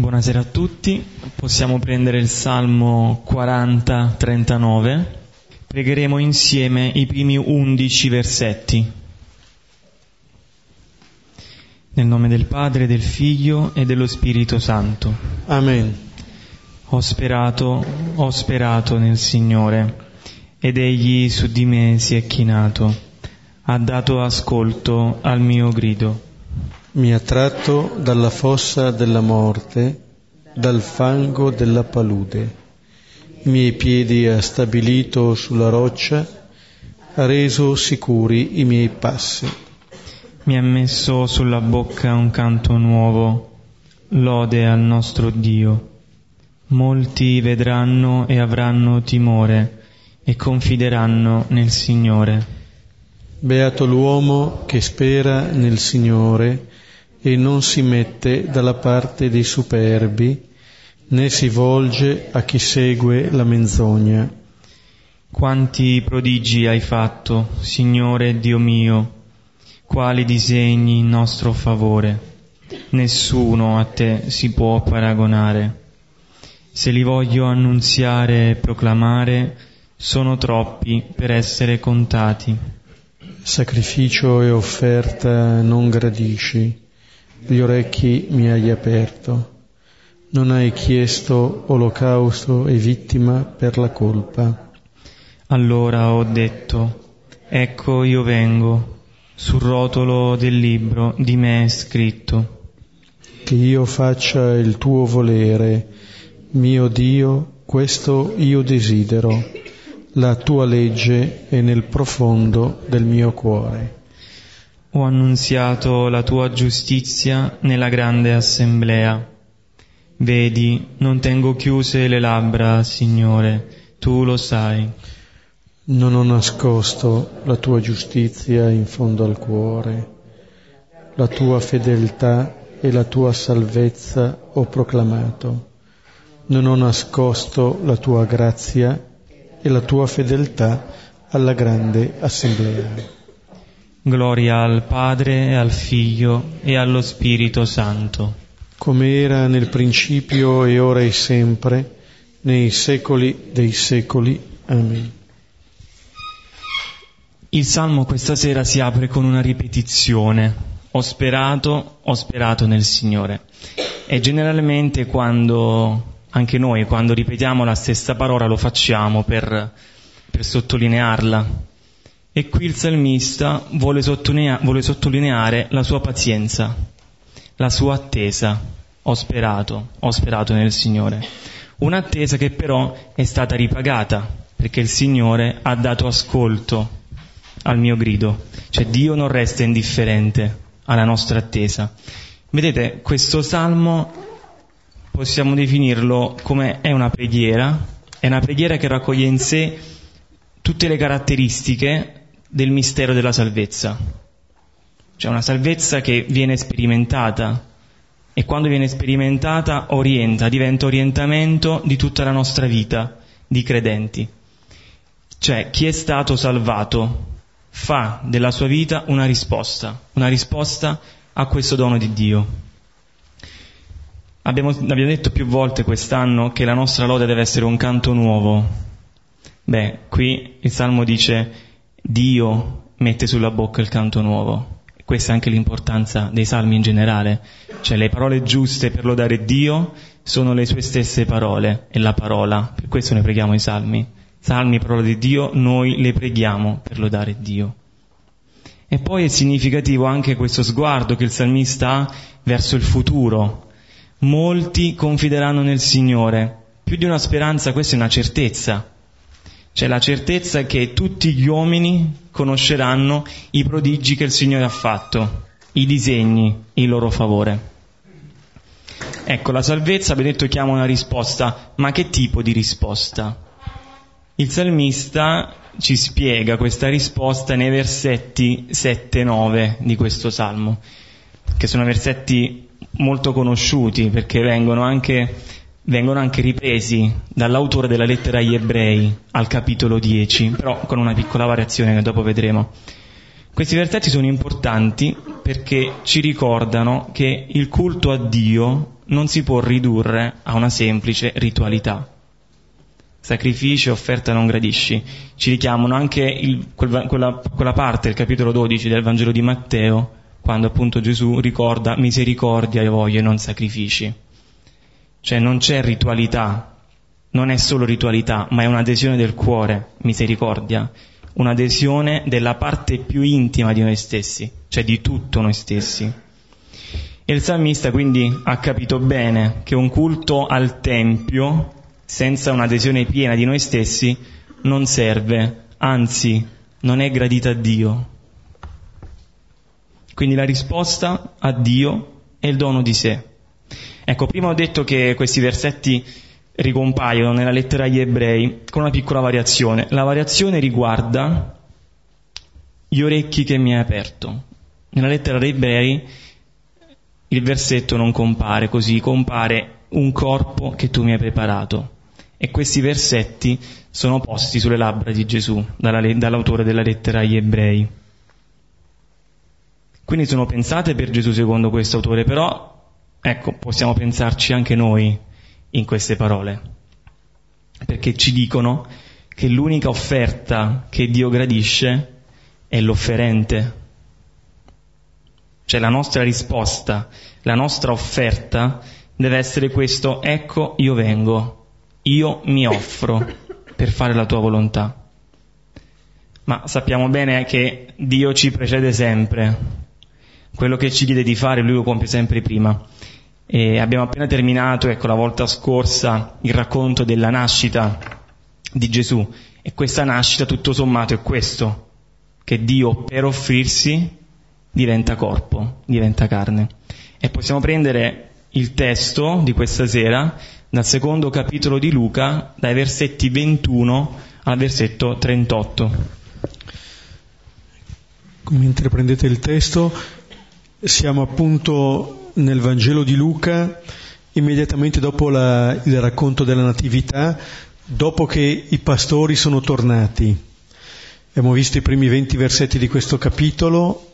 Buonasera a tutti, possiamo prendere il Salmo 40-39, pregheremo insieme i primi undici versetti. Nel nome del Padre, del Figlio e dello Spirito Santo. Amen. Ho sperato, ho sperato nel Signore, ed Egli su di me si è chinato, ha dato ascolto al mio grido. Mi ha tratto dalla fossa della morte, dal fango della palude. I miei piedi ha stabilito sulla roccia, ha reso sicuri i miei passi. Mi ha messo sulla bocca un canto nuovo, lode al nostro Dio. Molti vedranno e avranno timore e confideranno nel Signore. Beato l'uomo che spera nel Signore e non si mette dalla parte dei superbi, né si volge a chi segue la menzogna. Quanti prodigi hai fatto, Signore Dio mio, quali disegni in nostro favore. Nessuno a te si può paragonare. Se li voglio annunziare e proclamare, sono troppi per essere contati. Sacrificio e offerta non gradisci, gli orecchi mi hai aperto. Non hai chiesto olocausto e vittima per la colpa. Allora ho detto, ecco io vengo, sul rotolo del libro di me è scritto. Che io faccia il tuo volere, mio Dio, questo io desidero. La tua legge è nel profondo del mio cuore. Ho annunziato la tua giustizia nella grande assemblea. Vedi, non tengo chiuse le labbra, Signore, tu lo sai. Non ho nascosto la tua giustizia in fondo al cuore, la tua fedeltà e la tua salvezza ho proclamato. Non ho nascosto la tua grazia e la tua fedeltà alla grande assemblea. Gloria al Padre e al Figlio e allo Spirito Santo. Come era nel principio e ora e sempre, nei secoli dei secoli. Amen. Il Salmo questa sera si apre con una ripetizione. Ho sperato, ho sperato nel Signore. E generalmente quando, anche noi, quando ripetiamo la stessa parola lo facciamo per, per sottolinearla. E qui il salmista vuole, sottolinea- vuole sottolineare la sua pazienza, la sua attesa. Ho sperato, ho sperato nel Signore. Un'attesa che però è stata ripagata, perché il Signore ha dato ascolto al mio grido. Cioè Dio non resta indifferente alla nostra attesa. Vedete, questo salmo possiamo definirlo come è una preghiera, è una preghiera che raccoglie in sé tutte le caratteristiche del mistero della salvezza. Cioè una salvezza che viene sperimentata e quando viene sperimentata orienta, diventa orientamento di tutta la nostra vita di credenti. Cioè chi è stato salvato fa della sua vita una risposta, una risposta a questo dono di Dio. Abbiamo, abbiamo detto più volte quest'anno che la nostra lode deve essere un canto nuovo. Beh, qui il Salmo dice Dio mette sulla bocca il canto nuovo. Questa è anche l'importanza dei salmi in generale. Cioè le parole giuste per lodare Dio sono le sue stesse parole e la parola. Per questo ne preghiamo i salmi. Salmi, parola di Dio, noi le preghiamo per lodare Dio. E poi è significativo anche questo sguardo che il salmista ha verso il futuro. Molti confideranno nel Signore. Più di una speranza, questa è una certezza. C'è la certezza che tutti gli uomini conosceranno i prodigi che il Signore ha fatto, i disegni in loro favore. Ecco, la salvezza, abbiamo detto, chiama una risposta, ma che tipo di risposta? Il salmista ci spiega questa risposta nei versetti 7 e 9 di questo salmo, che sono versetti molto conosciuti perché vengono anche, vengono anche ripresi dall'autore della lettera agli ebrei al capitolo 10, però con una piccola variazione che dopo vedremo. Questi versetti sono importanti perché ci ricordano che il culto a Dio non si può ridurre a una semplice ritualità. Sacrificio, offerta non gradisci. Ci richiamano anche il, quella, quella parte del capitolo 12 del Vangelo di Matteo, quando appunto Gesù ricorda misericordia e voglio e non sacrifici. Cioè non c'è ritualità, non è solo ritualità, ma è un'adesione del cuore, misericordia, un'adesione della parte più intima di noi stessi, cioè di tutto noi stessi. E il salmista quindi ha capito bene che un culto al Tempio, senza un'adesione piena di noi stessi, non serve, anzi non è gradita a Dio. Quindi la risposta a Dio è il dono di sé. Ecco, prima ho detto che questi versetti ricompaiono nella lettera agli ebrei con una piccola variazione. La variazione riguarda gli orecchi che mi hai aperto. Nella lettera agli ebrei il versetto non compare così, compare un corpo che tu mi hai preparato. E questi versetti sono posti sulle labbra di Gesù dall'autore della lettera agli ebrei. Quindi sono pensate per Gesù secondo questo autore, però ecco, possiamo pensarci anche noi in queste parole, perché ci dicono che l'unica offerta che Dio gradisce è l'offerente. Cioè la nostra risposta, la nostra offerta deve essere questo, ecco io vengo, io mi offro per fare la tua volontà. Ma sappiamo bene che Dio ci precede sempre, quello che ci chiede di fare lui lo compie sempre prima. E abbiamo appena terminato, ecco, la volta scorsa il racconto della nascita di Gesù e questa nascita tutto sommato è questo, che Dio per offrirsi diventa corpo, diventa carne. E possiamo prendere il testo di questa sera dal secondo capitolo di Luca, dai versetti 21 al versetto 38. Mentre prendete il testo, siamo appunto nel Vangelo di Luca, immediatamente dopo la, il racconto della Natività, dopo che i pastori sono tornati. Abbiamo visto i primi venti versetti di questo capitolo,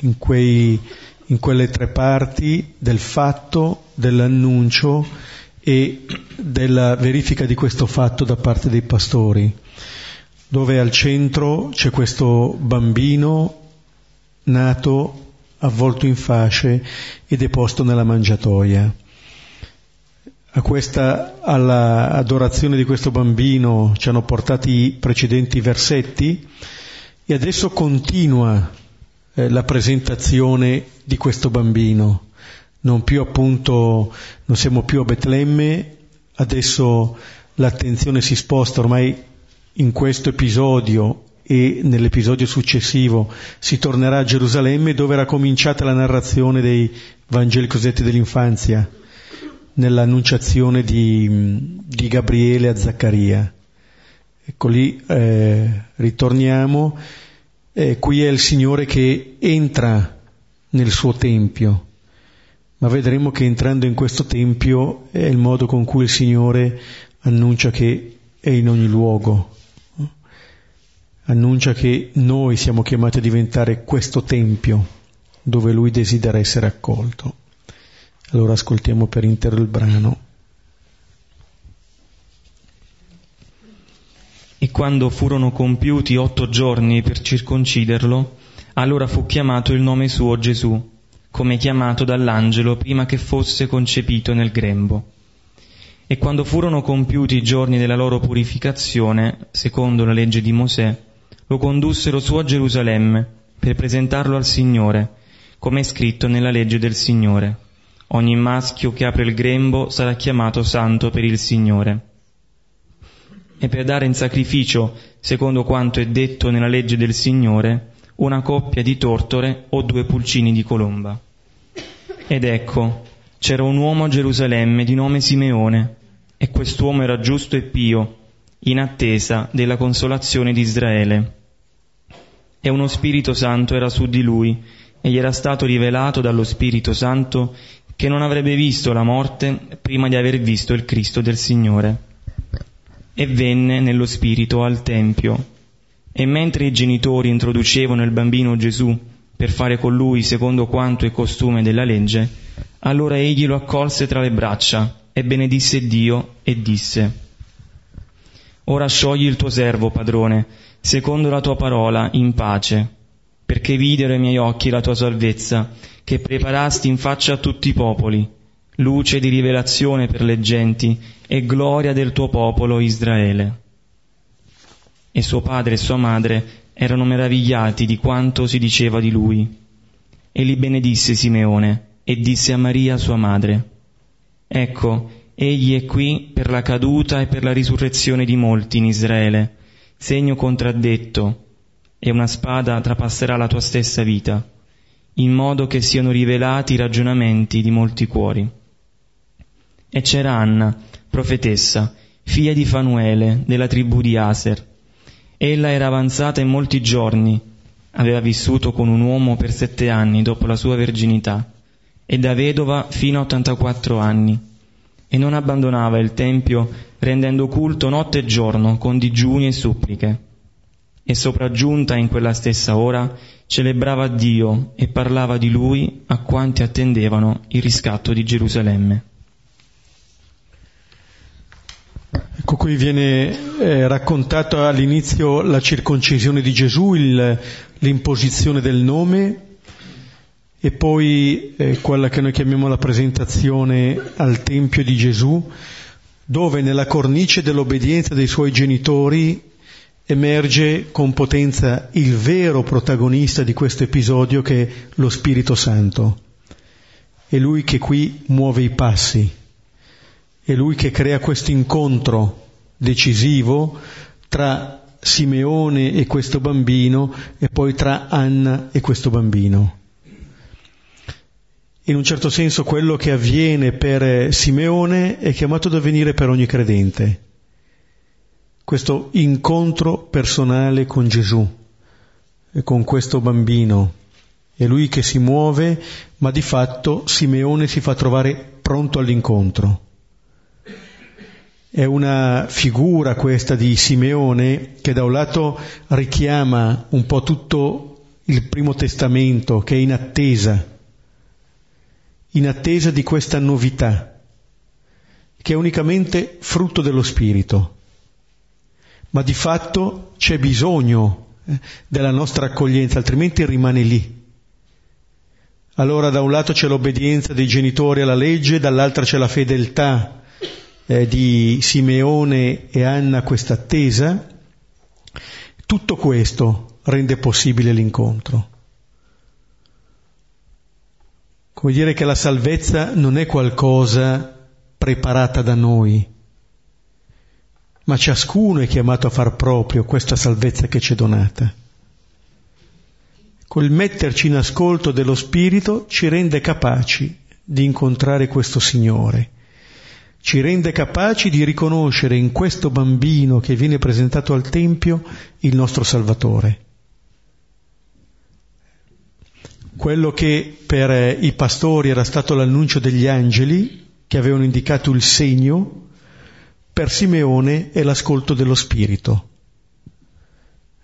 in, quei, in quelle tre parti del fatto, dell'annuncio e della verifica di questo fatto da parte dei pastori, dove al centro c'è questo bambino nato avvolto in fasce e deposto nella mangiatoia. A questa, all'adorazione di questo bambino ci hanno portati i precedenti versetti e adesso continua eh, la presentazione di questo bambino. Non più appunto, non siamo più a Betlemme, adesso l'attenzione si sposta ormai in questo episodio e nell'episodio successivo si tornerà a Gerusalemme dove era cominciata la narrazione dei Vangeli cosiddetti dell'infanzia, nell'annunciazione di, di Gabriele a Zaccaria. Ecco lì eh, ritorniamo, eh, qui è il Signore che entra nel suo Tempio, ma vedremo che entrando in questo Tempio è il modo con cui il Signore annuncia che è in ogni luogo, annuncia che noi siamo chiamati a diventare questo tempio dove lui desidera essere accolto. Allora ascoltiamo per intero il brano. E quando furono compiuti otto giorni per circonciderlo, allora fu chiamato il nome suo Gesù, come chiamato dall'angelo prima che fosse concepito nel grembo. E quando furono compiuti i giorni della loro purificazione, secondo la legge di Mosè, lo condussero su a Gerusalemme per presentarlo al Signore, come è scritto nella legge del Signore. Ogni maschio che apre il grembo sarà chiamato santo per il Signore. E per dare in sacrificio, secondo quanto è detto nella legge del Signore, una coppia di tortore o due pulcini di colomba. Ed ecco, c'era un uomo a Gerusalemme di nome Simeone, e quest'uomo era giusto e pio, in attesa della consolazione di Israele e uno Spirito Santo era su di lui e gli era stato rivelato dallo Spirito Santo che non avrebbe visto la morte prima di aver visto il Cristo del Signore. E venne nello Spirito al Tempio. E mentre i genitori introducevano il bambino Gesù per fare con lui secondo quanto è costume della legge, Allora egli lo accolse tra le braccia e benedisse Dio e disse, Ora sciogli il tuo servo, padrone, secondo la tua parola, in pace, perché videro i miei occhi la tua salvezza, che preparasti in faccia a tutti i popoli, luce di rivelazione per le genti e gloria del tuo popolo Israele. E suo padre e sua madre erano meravigliati di quanto si diceva di lui. E li benedisse Simeone e disse a Maria sua madre, Ecco, egli è qui per la caduta e per la risurrezione di molti in Israele, segno contraddetto, e una spada trapasserà la tua stessa vita, in modo che siano rivelati i ragionamenti di molti cuori. E c'era Anna, profetessa, figlia di Fanuele, della tribù di Aser. Ella era avanzata in molti giorni, aveva vissuto con un uomo per sette anni dopo la sua verginità, e da vedova fino a 84 anni, e non abbandonava il Tempio rendendo culto notte e giorno con digiuni e suppliche. E sopraggiunta in quella stessa ora celebrava Dio e parlava di Lui a quanti attendevano il riscatto di Gerusalemme. Ecco, qui viene eh, raccontato all'inizio la circoncisione di Gesù, il, l'imposizione del nome e poi eh, quella che noi chiamiamo la presentazione al Tempio di Gesù, dove nella cornice dell'obbedienza dei suoi genitori emerge con potenza il vero protagonista di questo episodio che è lo Spirito Santo. È lui che qui muove i passi è lui che crea questo incontro decisivo tra Simeone e questo bambino e poi tra Anna e questo bambino. In un certo senso quello che avviene per Simeone è chiamato ad avvenire per ogni credente. Questo incontro personale con Gesù e con questo bambino. È lui che si muove, ma di fatto Simeone si fa trovare pronto all'incontro. È una figura questa di Simeone che da un lato richiama un po' tutto il primo testamento che è in attesa, in attesa di questa novità, che è unicamente frutto dello Spirito. Ma di fatto c'è bisogno eh, della nostra accoglienza, altrimenti rimane lì. Allora da un lato c'è l'obbedienza dei genitori alla legge, dall'altra c'è la fedeltà eh, di Simeone e Anna questa attesa, tutto questo rende possibile l'incontro. Come dire che la salvezza non è qualcosa preparata da noi, ma ciascuno è chiamato a far proprio questa salvezza che ci è donata. Col metterci in ascolto dello Spirito ci rende capaci di incontrare questo Signore ci rende capaci di riconoscere in questo bambino che viene presentato al Tempio il nostro Salvatore. Quello che per i pastori era stato l'annuncio degli angeli, che avevano indicato il segno, per Simeone è l'ascolto dello Spirito.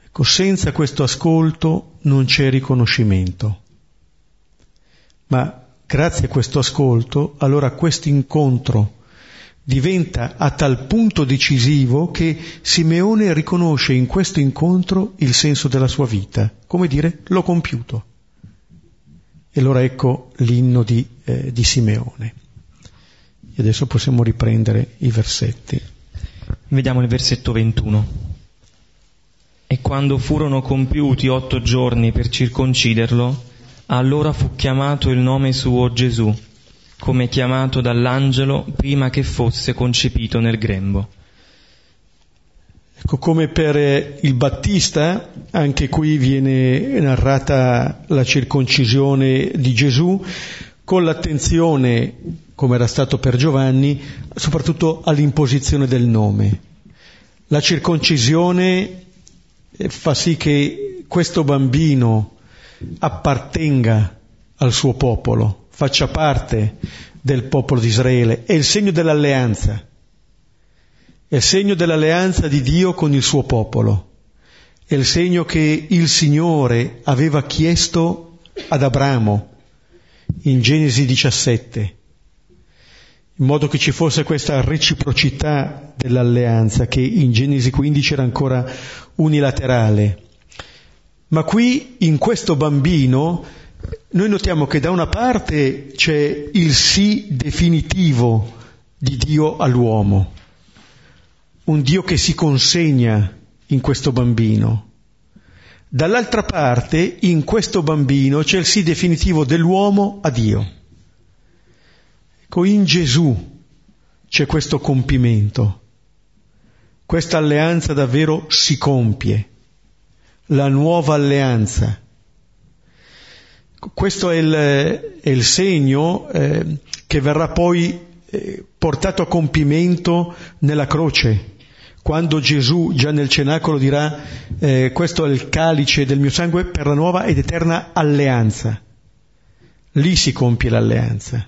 Ecco, senza questo ascolto non c'è riconoscimento. Ma grazie a questo ascolto, allora questo incontro diventa a tal punto decisivo che Simeone riconosce in questo incontro il senso della sua vita, come dire l'ho compiuto. E allora ecco l'inno di, eh, di Simeone. E adesso possiamo riprendere i versetti. Vediamo il versetto 21. E quando furono compiuti otto giorni per circonciderlo, allora fu chiamato il nome suo Gesù come chiamato dall'angelo prima che fosse concepito nel grembo. Ecco, come per il Battista, anche qui viene narrata la circoncisione di Gesù, con l'attenzione, come era stato per Giovanni, soprattutto all'imposizione del nome. La circoncisione fa sì che questo bambino appartenga al suo popolo, faccia parte del popolo di Israele, è il segno dell'alleanza, è segno dell'alleanza di Dio con il suo popolo, è il segno che il Signore aveva chiesto ad Abramo in Genesi 17, in modo che ci fosse questa reciprocità dell'alleanza che in Genesi 15 era ancora unilaterale. Ma qui, in questo bambino, noi notiamo che da una parte c'è il sì definitivo di Dio all'uomo, un Dio che si consegna in questo bambino. Dall'altra parte, in questo bambino c'è il sì definitivo dell'uomo a Dio. Ecco, in Gesù c'è questo compimento. Questa alleanza davvero si compie. La nuova alleanza. Questo è il, è il segno eh, che verrà poi eh, portato a compimento nella croce quando Gesù già nel cenacolo dirà eh, questo è il calice del mio sangue per la nuova ed eterna alleanza. Lì si compie l'alleanza.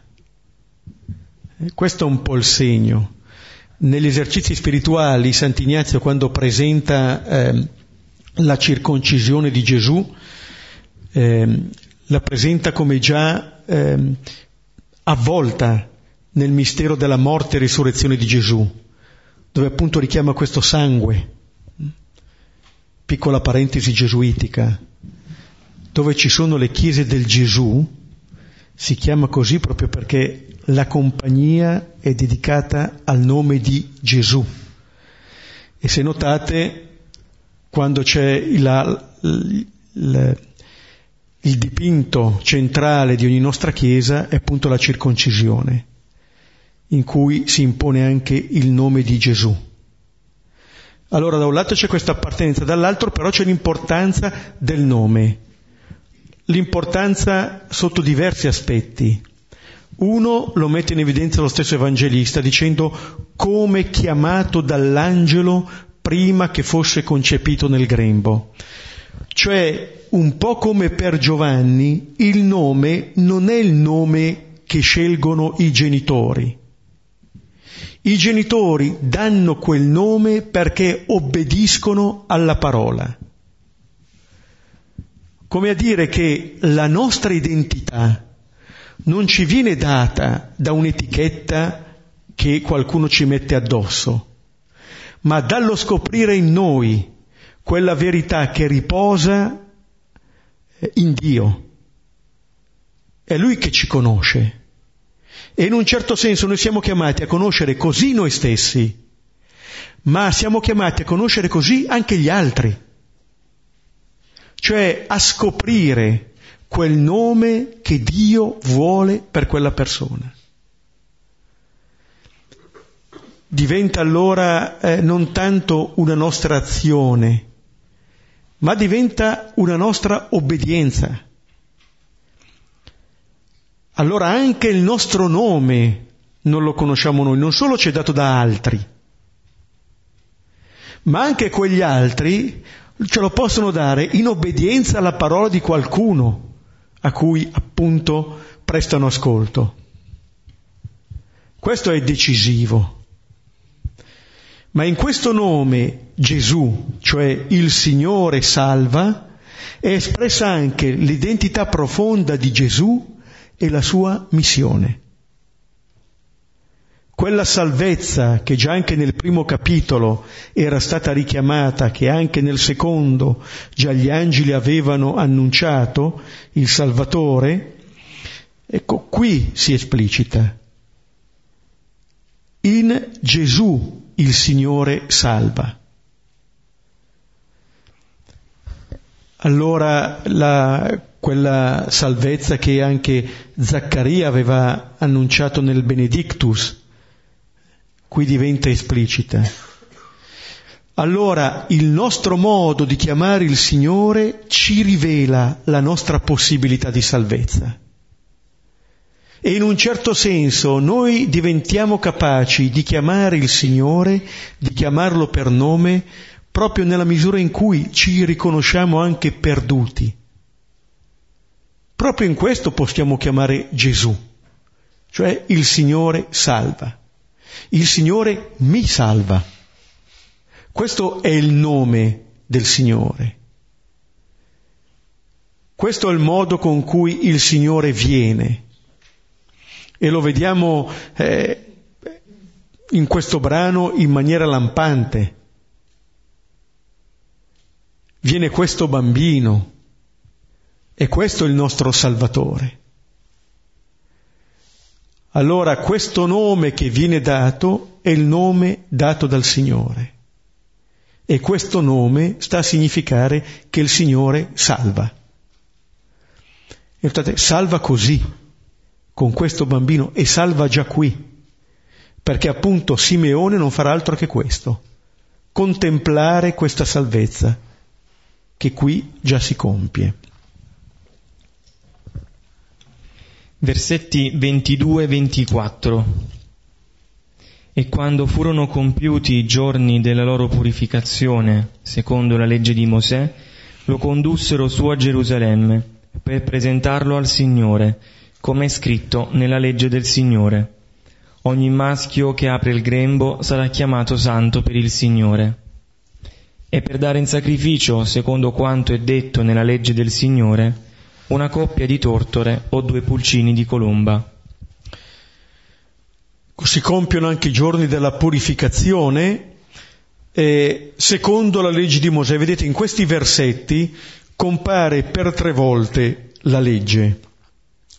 Eh, questo è un po' il segno. Negli esercizi spirituali Sant'Ignazio quando presenta eh, la circoncisione di Gesù eh, la presenta come già ehm, avvolta nel mistero della morte e risurrezione di Gesù dove appunto richiama questo sangue, piccola parentesi gesuitica, dove ci sono le chiese del Gesù, si chiama così proprio perché la compagnia è dedicata al nome di Gesù. E se notate, quando c'è la, il, il dipinto centrale di ogni nostra chiesa è appunto la circoncisione in cui si impone anche il nome di Gesù. Allora da un lato c'è questa appartenenza, dall'altro però c'è l'importanza del nome, l'importanza sotto diversi aspetti. Uno lo mette in evidenza lo stesso Evangelista dicendo come chiamato dall'angelo prima che fosse concepito nel grembo. Cioè, un po' come per Giovanni, il nome non è il nome che scelgono i genitori, i genitori danno quel nome perché obbediscono alla parola. Come a dire che la nostra identità non ci viene data da un'etichetta che qualcuno ci mette addosso, ma dallo scoprire in noi quella verità che riposa in Dio. È Lui che ci conosce. E in un certo senso noi siamo chiamati a conoscere così noi stessi, ma siamo chiamati a conoscere così anche gli altri, cioè a scoprire quel nome che Dio vuole per quella persona. Diventa allora eh, non tanto una nostra azione, ma diventa una nostra obbedienza allora anche il nostro nome non lo conosciamo noi, non solo ci è dato da altri, ma anche quegli altri ce lo possono dare in obbedienza alla parola di qualcuno a cui appunto prestano ascolto. Questo è decisivo. Ma in questo nome Gesù, cioè il Signore salva, è espressa anche l'identità profonda di Gesù e la sua missione. Quella salvezza che già anche nel primo capitolo era stata richiamata, che anche nel secondo già gli angeli avevano annunciato, il Salvatore, ecco qui si esplicita. In Gesù il Signore salva. Allora la, quella salvezza che anche Zaccaria aveva annunciato nel Benedictus, qui diventa esplicita. Allora il nostro modo di chiamare il Signore ci rivela la nostra possibilità di salvezza. E in un certo senso noi diventiamo capaci di chiamare il Signore, di chiamarlo per nome, proprio nella misura in cui ci riconosciamo anche perduti Proprio in questo possiamo chiamare Gesù, cioè il Signore salva. Il Signore mi salva. Questo è il nome del Signore. Questo è il modo con cui il Signore viene. E lo vediamo eh, in questo brano in maniera lampante. Viene questo bambino e questo è il nostro Salvatore. Allora questo nome che viene dato è il nome dato dal Signore. E questo nome sta a significare che il Signore salva. E notate, salva così, con questo bambino, e salva già qui. Perché appunto Simeone non farà altro che questo, contemplare questa salvezza, che qui già si compie. Versetti 22-24 E quando furono compiuti i giorni della loro purificazione, secondo la legge di Mosè, lo condussero su a Gerusalemme per presentarlo al Signore, come è scritto nella legge del Signore. Ogni maschio che apre il grembo sarà chiamato santo per il Signore. E per dare in sacrificio, secondo quanto è detto nella legge del Signore, una coppia di tortore o due pulcini di colomba. Si compiono anche i giorni della purificazione, e secondo la legge di Mosè. Vedete, in questi versetti compare per tre volte la legge.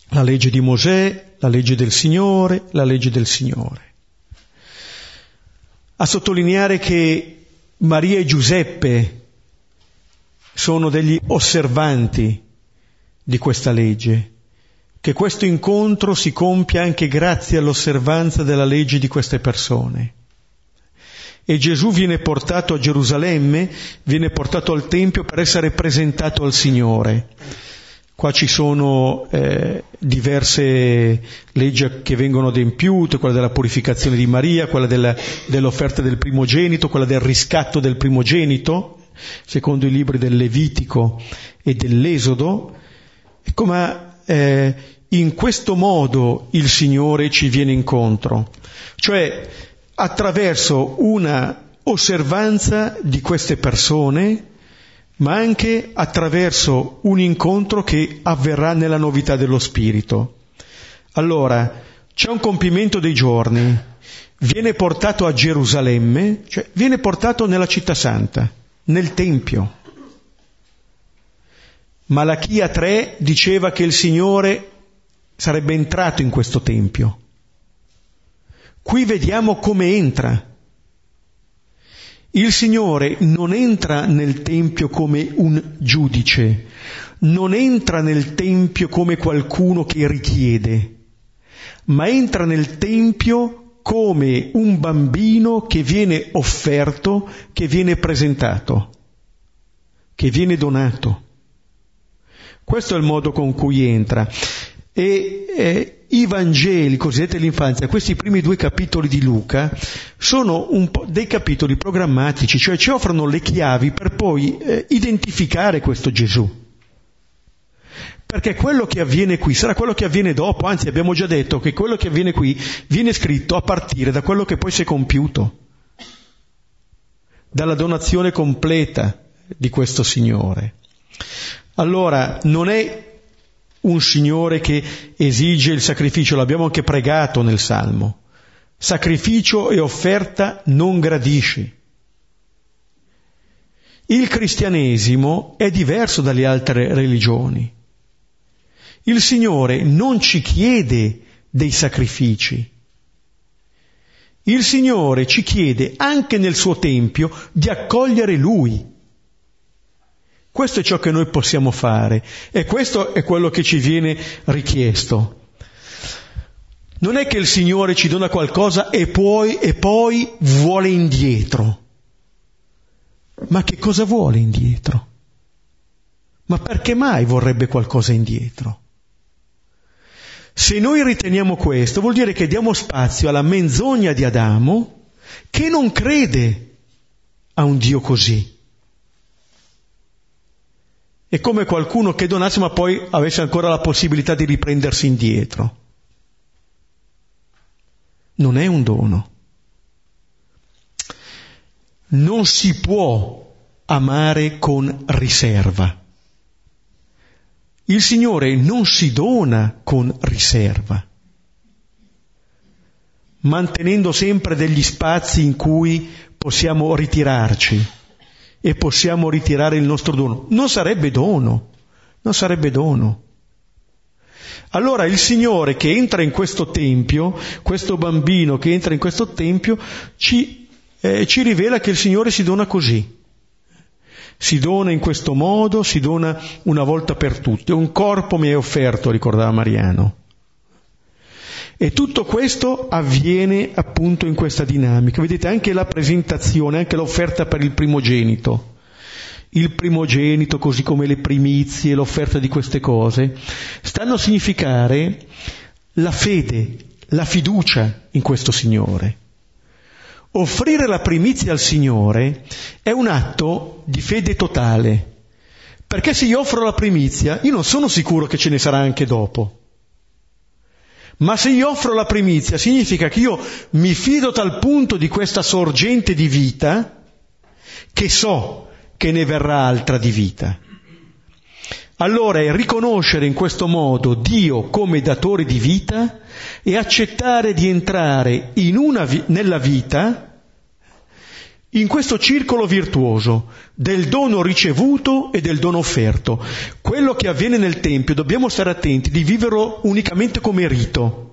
La legge di Mosè, la legge del Signore, la legge del Signore. A sottolineare che Maria e Giuseppe sono degli osservanti di questa legge, che questo incontro si compia anche grazie all'osservanza della legge di queste persone. E Gesù viene portato a Gerusalemme, viene portato al Tempio per essere presentato al Signore. Qua ci sono eh, diverse leggi che vengono adempiute, quella della purificazione di Maria, quella della, dell'offerta del primogenito, quella del riscatto del primogenito, secondo i libri del Levitico e dell'Esodo, Ecco, ma eh, in questo modo il Signore ci viene incontro, cioè attraverso una osservanza di queste persone, ma anche attraverso un incontro che avverrà nella novità dello Spirito. Allora, c'è un compimento dei giorni, viene portato a Gerusalemme, cioè viene portato nella città santa, nel Tempio. Malachia 3 diceva che il Signore sarebbe entrato in questo Tempio. Qui vediamo come entra. Il Signore non entra nel Tempio come un giudice, non entra nel Tempio come qualcuno che richiede, ma entra nel Tempio come un bambino che viene offerto, che viene presentato, che viene donato. Questo è il modo con cui entra. E eh, i Vangeli, cosiddetti l'infanzia, questi primi due capitoli di Luca, sono dei capitoli programmatici, cioè ci offrono le chiavi per poi eh, identificare questo Gesù. Perché quello che avviene qui sarà quello che avviene dopo, anzi abbiamo già detto che quello che avviene qui viene scritto a partire da quello che poi si è compiuto, dalla donazione completa di questo Signore. Allora, non è un Signore che esige il sacrificio, l'abbiamo anche pregato nel Salmo. Sacrificio e offerta non gradisci. Il cristianesimo è diverso dalle altre religioni. Il Signore non ci chiede dei sacrifici. Il Signore ci chiede anche nel suo Tempio di accogliere Lui questo è ciò che noi possiamo fare e questo è quello che ci viene richiesto. Non è che il Signore ci dona qualcosa e poi, e poi vuole indietro. Ma che cosa vuole indietro? Ma perché mai vorrebbe qualcosa indietro? Se noi riteniamo questo, vuol dire che diamo spazio alla menzogna di Adamo che non crede a un Dio così. È come qualcuno che donasse ma poi avesse ancora la possibilità di riprendersi indietro. Non è un dono. Non si può amare con riserva. Il Signore non si dona con riserva. mantenendo sempre degli spazi in cui possiamo ritirarci e possiamo ritirare il nostro dono. Non sarebbe dono, non sarebbe dono. Allora il Signore che entra in questo tempio, questo bambino che entra in questo tempio, ci, eh, ci rivela che il Signore si dona così. Si dona in questo modo, si dona una volta per tutte. Un corpo mi è offerto, ricordava Mariano. E tutto questo avviene appunto in questa dinamica. Vedete anche la presentazione, anche l'offerta per il primogenito il primogenito, così come le primizie, l'offerta di queste cose, stanno a significare la fede, la fiducia in questo Signore. Offrire la primizia al Signore è un atto di fede totale, perché se io offro la primizia, io non sono sicuro che ce ne sarà anche dopo. Ma se io offro la primizia significa che io mi fido tal punto di questa sorgente di vita che so che ne verrà altra di vita. Allora è riconoscere in questo modo Dio come datore di vita e accettare di entrare vi- nella vita in questo circolo virtuoso del dono ricevuto e del dono offerto. Quello che avviene nel Tempio dobbiamo stare attenti di viverlo unicamente come rito.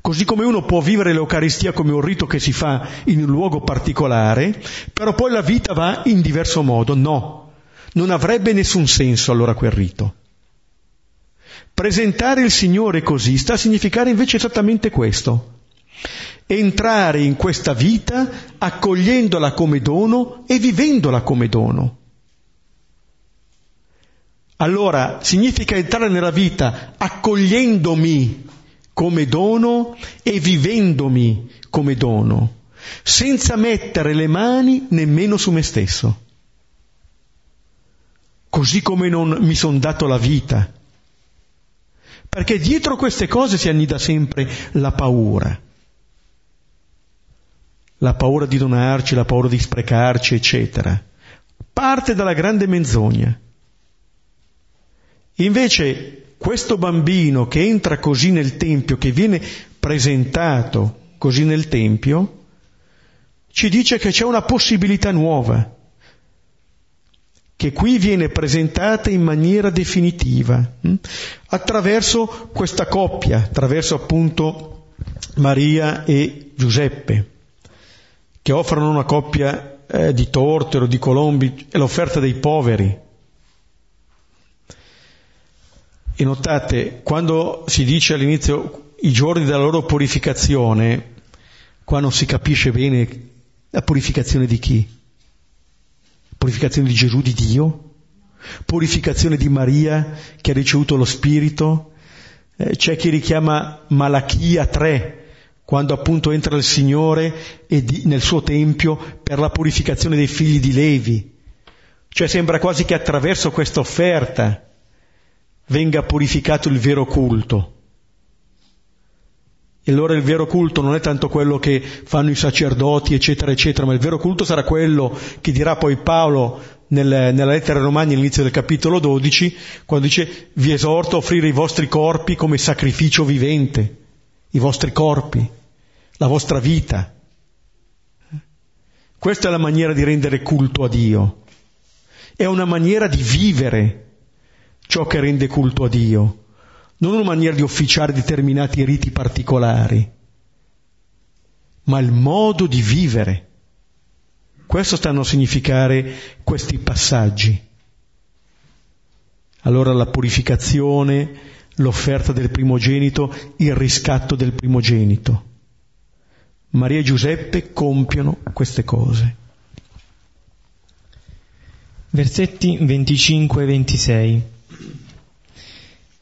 Così come uno può vivere l'Eucaristia come un rito che si fa in un luogo particolare, però poi la vita va in diverso modo. No, non avrebbe nessun senso allora quel rito. Presentare il Signore così sta a significare invece esattamente questo. Entrare in questa vita accogliendola come dono e vivendola come dono. Allora significa entrare nella vita accogliendomi come dono e vivendomi come dono, senza mettere le mani nemmeno su me stesso. Così come non mi sono dato la vita. Perché dietro queste cose si annida sempre la paura. La paura di donarci, la paura di sprecarci, eccetera. Parte dalla grande menzogna. Invece questo bambino che entra così nel Tempio, che viene presentato così nel Tempio, ci dice che c'è una possibilità nuova, che qui viene presentata in maniera definitiva, hm? attraverso questa coppia, attraverso appunto Maria e Giuseppe, che offrono una coppia eh, di tortero, di colombi, è l'offerta dei poveri. E notate, quando si dice all'inizio i giorni della loro purificazione, qua non si capisce bene la purificazione di chi? Purificazione di Gesù, di Dio? Purificazione di Maria che ha ricevuto lo Spirito? Eh, c'è chi richiama Malachia 3, quando appunto entra il Signore di, nel suo Tempio per la purificazione dei figli di Levi. Cioè sembra quasi che attraverso questa offerta venga purificato il vero culto. E allora il vero culto non è tanto quello che fanno i sacerdoti, eccetera, eccetera, ma il vero culto sarà quello che dirà poi Paolo nel, nella lettera ai all'inizio del capitolo 12, quando dice vi esorto a offrire i vostri corpi come sacrificio vivente, i vostri corpi, la vostra vita. Questa è la maniera di rendere culto a Dio. È una maniera di vivere ciò che rende culto a Dio, non una maniera di officiare determinati riti particolari, ma il modo di vivere. Questo stanno a significare questi passaggi. Allora la purificazione, l'offerta del primogenito, il riscatto del primogenito. Maria e Giuseppe compiono queste cose. Versetti 25 e 26.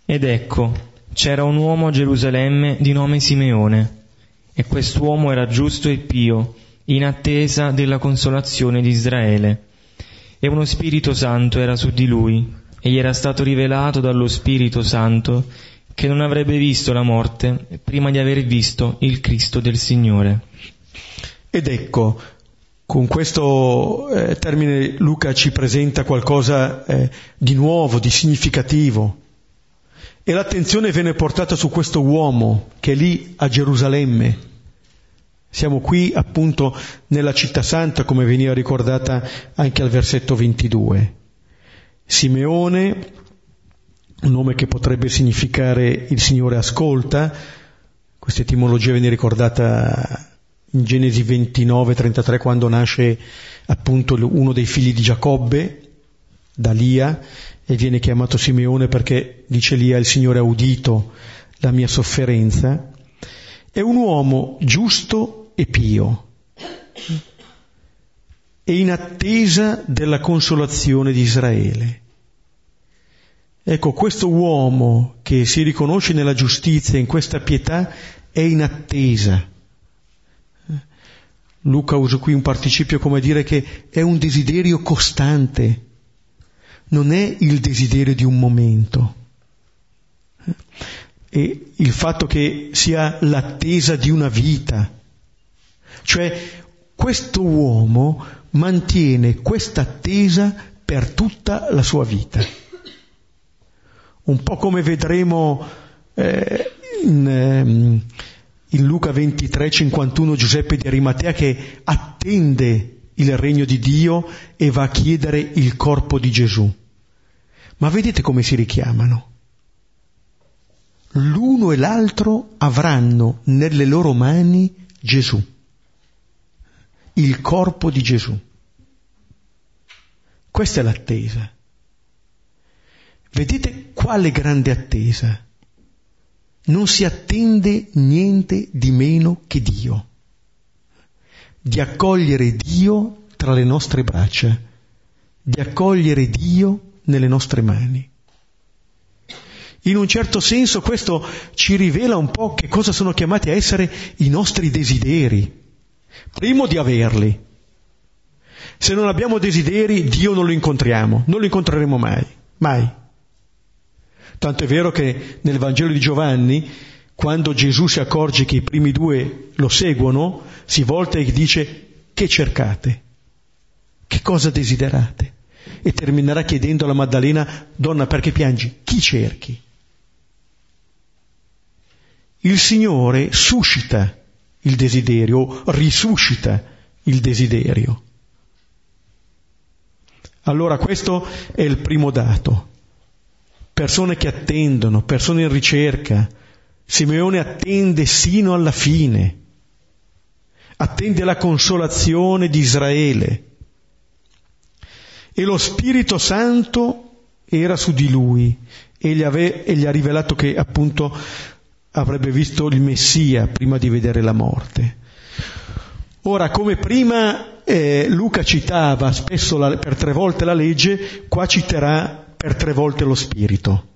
Ed ecco, c'era un uomo a Gerusalemme di nome Simeone, e quest'uomo era giusto e pio, in attesa della consolazione di Israele. E uno Spirito Santo era su di lui, e gli era stato rivelato dallo Spirito Santo che non avrebbe visto la morte prima di aver visto il Cristo del Signore. Ed ecco, con questo eh, termine Luca ci presenta qualcosa eh, di nuovo, di significativo. E l'attenzione viene portata su questo uomo che è lì a Gerusalemme, Siamo qui appunto nella città santa come veniva ricordata anche al versetto 22. Simeone, un nome che potrebbe significare il Signore ascolta, questa etimologia viene ricordata in Genesi 29, 33 quando nasce appunto uno dei figli di Giacobbe, da Lia, e viene chiamato Simeone perché, dice Lia, il Signore ha udito la mia sofferenza. È un uomo giusto e pio e in attesa della consolazione di Israele. Ecco, questo uomo che si riconosce nella giustizia, in questa pietà, è in attesa. Luca usa qui un participio come dire che è un desiderio costante, non è il desiderio di un momento. E il fatto che sia l'attesa di una vita, cioè questo uomo mantiene questa attesa per tutta la sua vita. Un po' come vedremo eh, in, ehm, in, Luca 23, 51 Giuseppe di Arimatea che attende il regno di Dio e va a chiedere il corpo di Gesù. Ma vedete come si richiamano? L'uno e l'altro avranno nelle loro mani Gesù il corpo di Gesù. Questa è l'attesa. Vedete quale grande attesa? Non si attende niente di meno che Dio, di accogliere Dio tra le nostre braccia, di accogliere Dio nelle nostre mani. In un certo senso questo ci rivela un po' che cosa sono chiamati a essere i nostri desideri, Primo di averli. Se non abbiamo desideri, Dio non lo incontriamo, non lo incontreremo mai, mai. Tanto è vero che nel Vangelo di Giovanni, quando Gesù si accorge che i primi due lo seguono, si volta e dice che cercate, che cosa desiderate. E terminerà chiedendo alla Maddalena, donna perché piangi? Chi cerchi? Il Signore suscita il desiderio, risuscita il desiderio. Allora questo è il primo dato. Persone che attendono, persone in ricerca. Simeone attende sino alla fine. Attende la consolazione di Israele. E lo Spirito Santo era su di lui e gli, ave, e gli ha rivelato che appunto avrebbe visto il Messia prima di vedere la morte. Ora, come prima eh, Luca citava spesso la, per tre volte la legge, qua citerà per tre volte lo Spirito.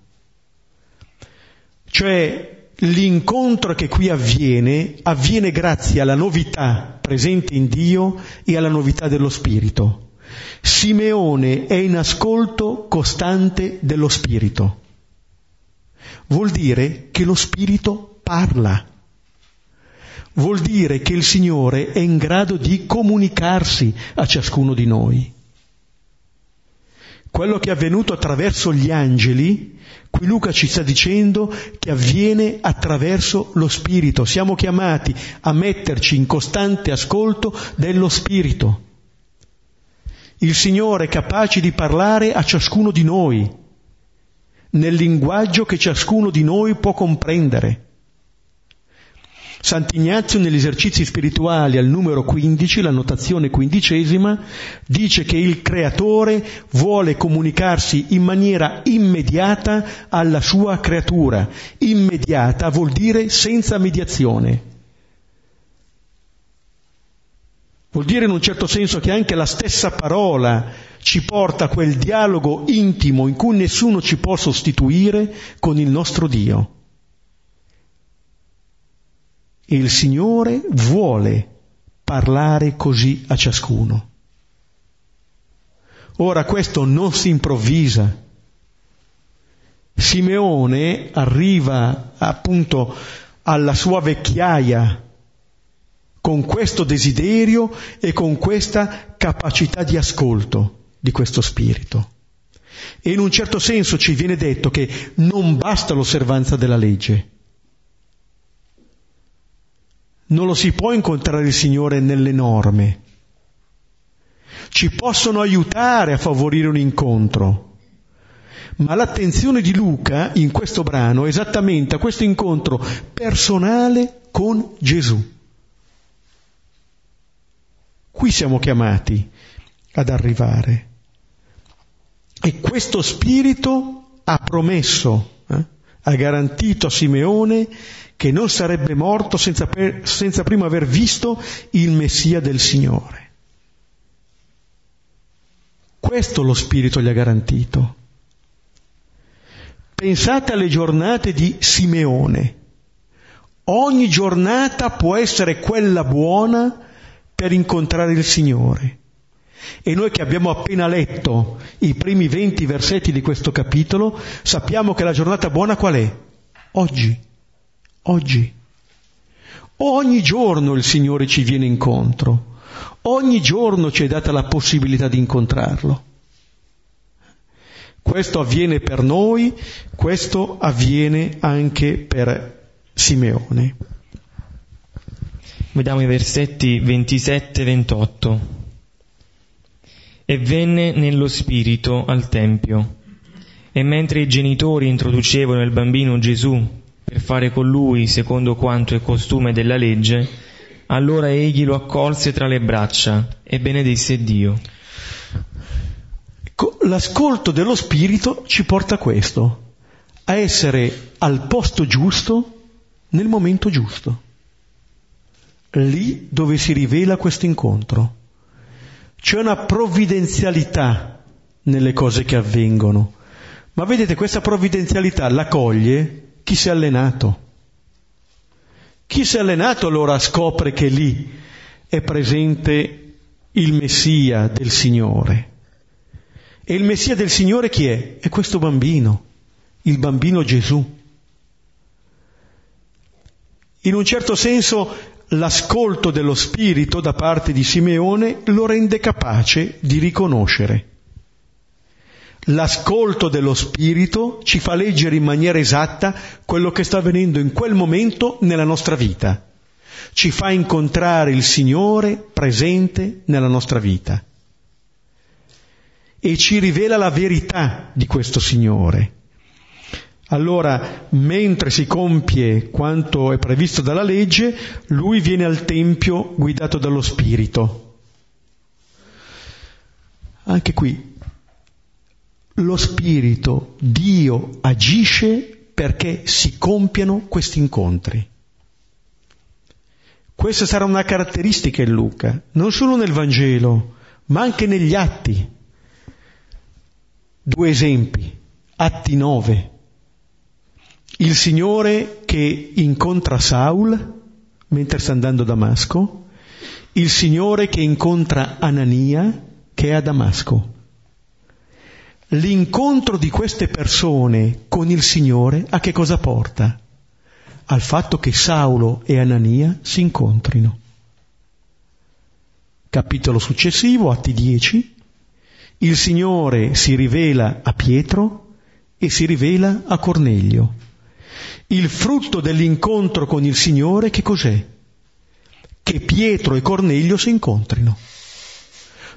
Cioè l'incontro che qui avviene avviene grazie alla novità presente in Dio e alla novità dello Spirito. Simeone è in ascolto costante dello Spirito vuol dire che lo Spirito parla. Vuol dire che il Signore è in grado di comunicarsi a ciascuno di noi. Quello che è avvenuto attraverso gli angeli, qui Luca ci sta dicendo che avviene attraverso lo Spirito. Siamo chiamati a metterci in costante ascolto dello Spirito. Il Signore è capace di parlare a ciascuno di noi nel linguaggio che ciascuno di noi può comprendere. Sant'Ignazio negli esercizi spirituali al numero 15, la notazione quindicesima, dice che il creatore vuole comunicarsi in maniera immediata alla sua creatura. Immediata vuol dire senza mediazione. Vuol dire in un certo senso che anche la stessa parola ci porta a quel dialogo intimo in cui nessuno ci può sostituire con il nostro Dio. E il Signore vuole parlare così a ciascuno. Ora questo non si improvvisa. Simeone arriva appunto alla sua vecchiaia con questo desiderio e con questa capacità di ascolto di questo spirito. E in un certo senso ci viene detto che non basta l'osservanza della legge. Non lo si può incontrare il Signore nelle norme. Ci possono aiutare a favorire un incontro. Ma l'attenzione di Luca in questo brano è esattamente a questo incontro personale con Gesù. Qui siamo chiamati ad arrivare. E questo spirito ha promesso, eh, ha garantito a Simeone che non sarebbe morto senza, per, senza prima aver visto il Messia del Signore. Questo lo Spirito gli ha garantito. Pensate alle giornate di Simeone. Ogni giornata può essere quella buona per incontrare il Signore. E noi che abbiamo appena letto i primi venti versetti di questo capitolo, sappiamo che la giornata buona qual è? Oggi. Oggi. Ogni giorno il Signore ci viene incontro. Ogni giorno ci è data la possibilità di incontrarlo. Questo avviene per noi, questo avviene anche per Simeone. Vediamo i versetti 27-28 e venne nello spirito al Tempio. E mentre i genitori introducevano il bambino Gesù per fare con lui secondo quanto è costume della legge, allora egli lo accolse tra le braccia e benedisse Dio. L'ascolto dello Spirito ci porta a questo, a essere al posto giusto nel momento giusto, lì dove si rivela questo incontro. C'è una provvidenzialità nelle cose che avvengono, ma vedete questa provvidenzialità la coglie chi si è allenato. Chi si è allenato allora scopre che lì è presente il Messia del Signore. E il Messia del Signore chi è? È questo bambino, il bambino Gesù. In un certo senso l'ascolto dello Spirito da parte di Simeone lo rende capace di riconoscere. L'ascolto dello Spirito ci fa leggere in maniera esatta quello che sta avvenendo in quel momento nella nostra vita. Ci fa incontrare il Signore presente nella nostra vita. E ci rivela la verità di questo Signore allora, mentre si compie quanto è previsto dalla legge, lui viene al Tempio guidato dallo Spirito. Anche qui, lo Spirito, Dio agisce perché si compiano questi incontri. Questa sarà una caratteristica in Luca, non solo nel Vangelo, ma anche negli atti. Due esempi, atti 9 il Signore che incontra Saul mentre sta andando a Damasco, il Signore che incontra Anania che è a Damasco. L'incontro di queste persone con il Signore a che cosa porta? Al fatto che Saulo e Anania si incontrino. Capitolo successivo, Atti 10, il Signore si rivela a Pietro e si rivela a Cornelio. Il frutto dell'incontro con il Signore che cos'è? Che Pietro e Cornelio si incontrino.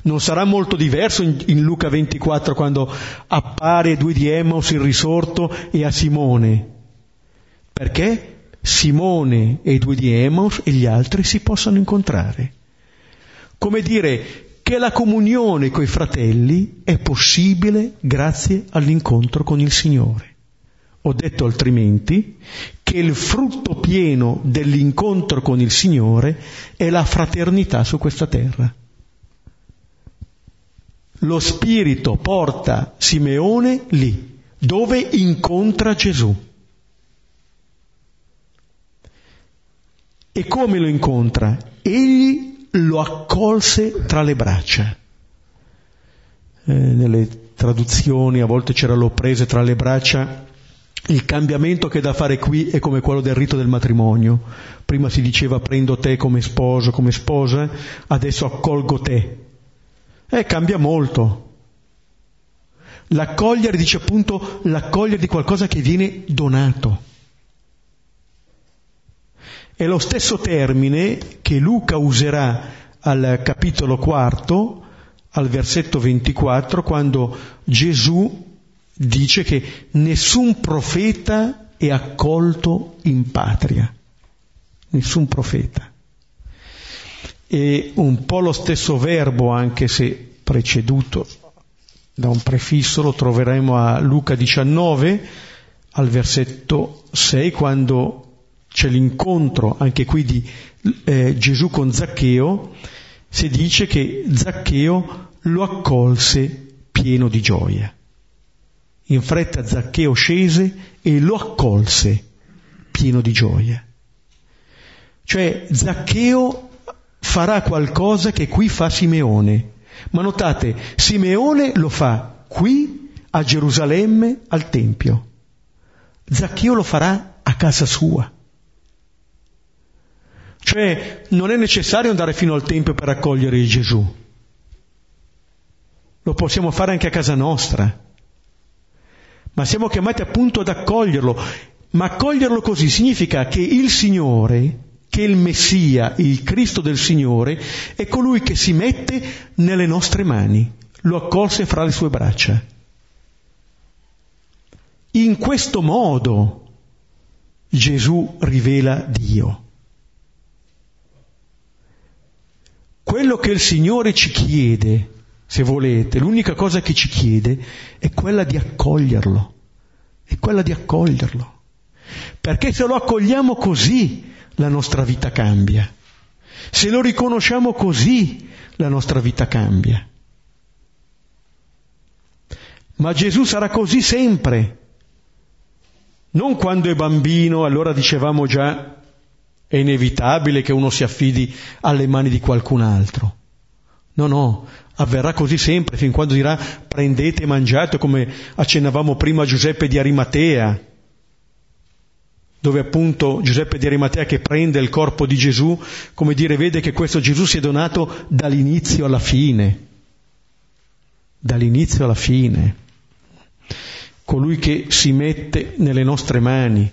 Non sarà molto diverso in, in Luca 24 quando appare due di Emmaus il risorto e a Simone. Perché Simone e due di Emmaus e gli altri si possano incontrare. Come dire che la comunione coi fratelli è possibile grazie all'incontro con il Signore. Ho detto altrimenti che il frutto pieno dell'incontro con il Signore è la fraternità su questa terra. Lo Spirito porta Simeone lì, dove incontra Gesù. E come lo incontra? Egli lo accolse tra le braccia. Eh, nelle traduzioni a volte c'era lo prese tra le braccia il cambiamento che è da fare qui è come quello del rito del matrimonio. Prima si diceva prendo te come sposo, come sposa, adesso accolgo te. Eh, cambia molto. L'accogliere dice appunto l'accogliere di qualcosa che viene donato. È lo stesso termine che Luca userà al capitolo quarto, al versetto 24, quando Gesù dice che nessun profeta è accolto in patria. Nessun profeta. E un po' lo stesso verbo, anche se preceduto da un prefisso, lo troveremo a Luca 19, al versetto 6, quando c'è l'incontro anche qui di eh, Gesù con Zaccheo, si dice che Zaccheo lo accolse pieno di gioia. In fretta Zaccheo scese e lo accolse pieno di gioia. Cioè Zaccheo farà qualcosa che qui fa Simeone. Ma notate, Simeone lo fa qui a Gerusalemme al Tempio. Zaccheo lo farà a casa sua. Cioè non è necessario andare fino al Tempio per accogliere Gesù. Lo possiamo fare anche a casa nostra ma siamo chiamati appunto ad accoglierlo. Ma accoglierlo così significa che il Signore, che il Messia, il Cristo del Signore, è colui che si mette nelle nostre mani, lo accolse fra le sue braccia. In questo modo Gesù rivela Dio. Quello che il Signore ci chiede se volete, l'unica cosa che ci chiede è quella di accoglierlo, è quella di accoglierlo. Perché se lo accogliamo così, la nostra vita cambia. Se lo riconosciamo così, la nostra vita cambia. Ma Gesù sarà così sempre. Non quando è bambino, allora dicevamo già, è inevitabile che uno si affidi alle mani di qualcun altro. No, no, avverrà così sempre, fin quando dirà prendete e mangiate, come accennavamo prima a Giuseppe di Arimatea, dove appunto Giuseppe di Arimatea che prende il corpo di Gesù, come dire, vede che questo Gesù si è donato dall'inizio alla fine, dall'inizio alla fine, colui che si mette nelle nostre mani,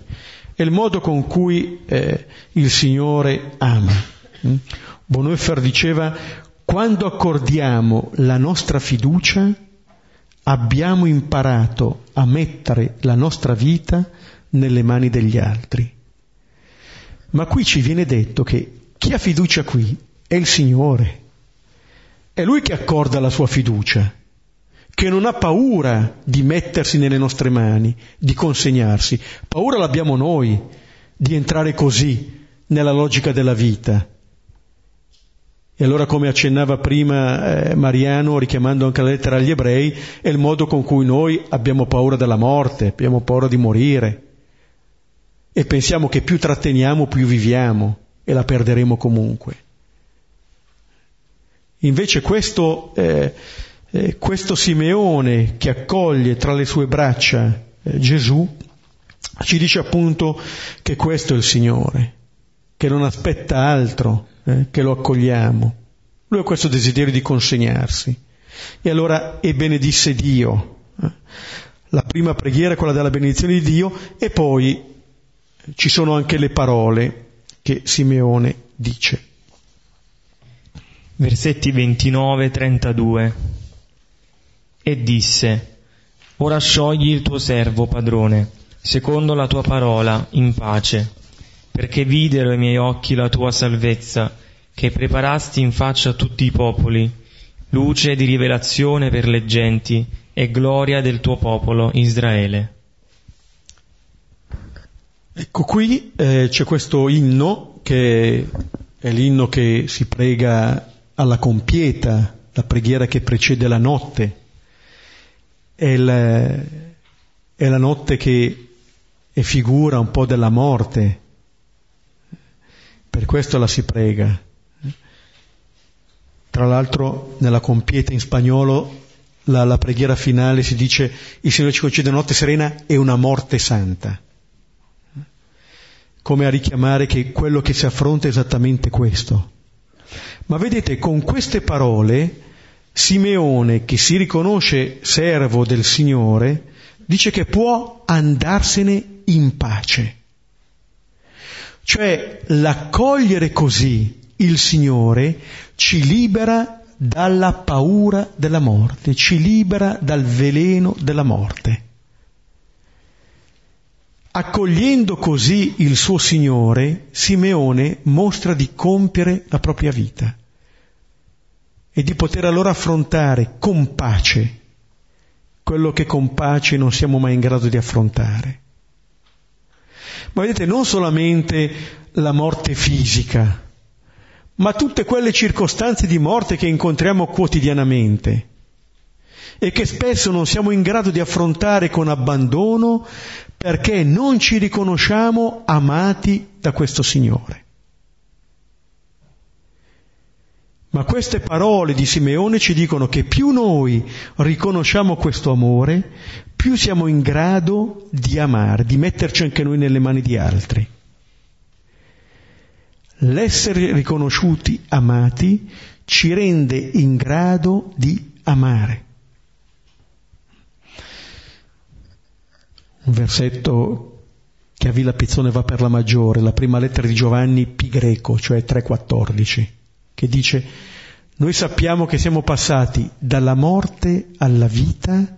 è il modo con cui eh, il Signore ama. Mm? Bonhoeffer diceva quando accordiamo la nostra fiducia, abbiamo imparato a mettere la nostra vita nelle mani degli altri. Ma qui ci viene detto che chi ha fiducia qui è il Signore. È Lui che accorda la sua fiducia, che non ha paura di mettersi nelle nostre mani, di consegnarsi. Paura l'abbiamo noi di entrare così nella logica della vita e allora, come accennava prima eh, Mariano, richiamando anche la lettera agli ebrei, è il modo con cui noi abbiamo paura della morte, abbiamo paura di morire. E pensiamo che più tratteniamo, più viviamo e la perderemo comunque. Invece questo, eh, eh, questo Simeone che accoglie tra le sue braccia eh, Gesù, ci dice appunto che questo è il Signore, che non aspetta altro eh, che lo accogliamo. Lui ha questo desiderio di consegnarsi. E allora e benedisse Dio. Eh. La prima preghiera è quella della benedizione di Dio e poi ci sono anche le parole che Simeone dice. Versetti 29-32 E disse, Ora sciogli il tuo servo, padrone, secondo la tua parola, in pace perché videro i miei occhi la tua salvezza, che preparasti in faccia a tutti i popoli, luce di rivelazione per le genti e gloria del tuo popolo Israele. Ecco qui eh, c'è questo inno che è l'inno che si prega alla compieta, la preghiera che precede la notte. È, il, è la notte che è figura un po' della morte, per questo la si prega. Tra l'altro nella compieta in spagnolo la, la preghiera finale si dice il Signore ci concede notte serena e una morte santa. Come a richiamare che quello che si affronta è esattamente questo. Ma vedete, con queste parole Simeone, che si riconosce servo del Signore, dice che può andarsene in pace. Cioè l'accogliere così il Signore ci libera dalla paura della morte, ci libera dal veleno della morte. Accogliendo così il suo Signore, Simeone mostra di compiere la propria vita e di poter allora affrontare con pace quello che con pace non siamo mai in grado di affrontare. Ma vedete, non solamente la morte fisica, ma tutte quelle circostanze di morte che incontriamo quotidianamente e che spesso non siamo in grado di affrontare con abbandono perché non ci riconosciamo amati da questo Signore. Ma queste parole di Simeone ci dicono che più noi riconosciamo questo amore, più siamo in grado di amare, di metterci anche noi nelle mani di altri. L'essere riconosciuti amati ci rende in grado di amare. Un versetto che a Villa Pizzone va per la maggiore, la prima lettera di Giovanni Pi greco, cioè 3,14 che dice noi sappiamo che siamo passati dalla morte alla vita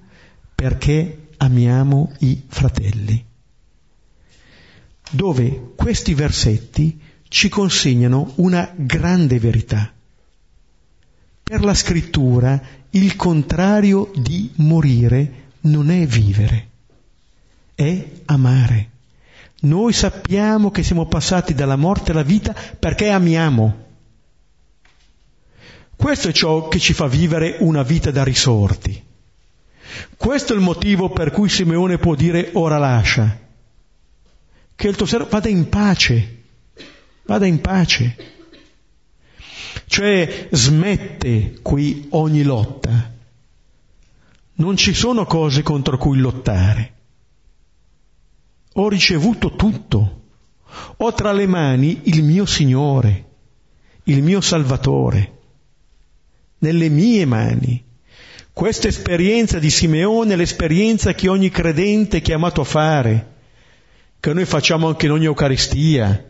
perché amiamo i fratelli, dove questi versetti ci consegnano una grande verità. Per la scrittura il contrario di morire non è vivere, è amare. Noi sappiamo che siamo passati dalla morte alla vita perché amiamo. Questo è ciò che ci fa vivere una vita da risorti. Questo è il motivo per cui Simeone può dire ora lascia. Che il tuo servo vada in pace, vada in pace. Cioè smette qui ogni lotta. Non ci sono cose contro cui lottare. Ho ricevuto tutto. Ho tra le mani il mio Signore, il mio Salvatore nelle mie mani. Questa esperienza di Simeone è l'esperienza che ogni credente è chiamato a fare, che noi facciamo anche in ogni Eucaristia.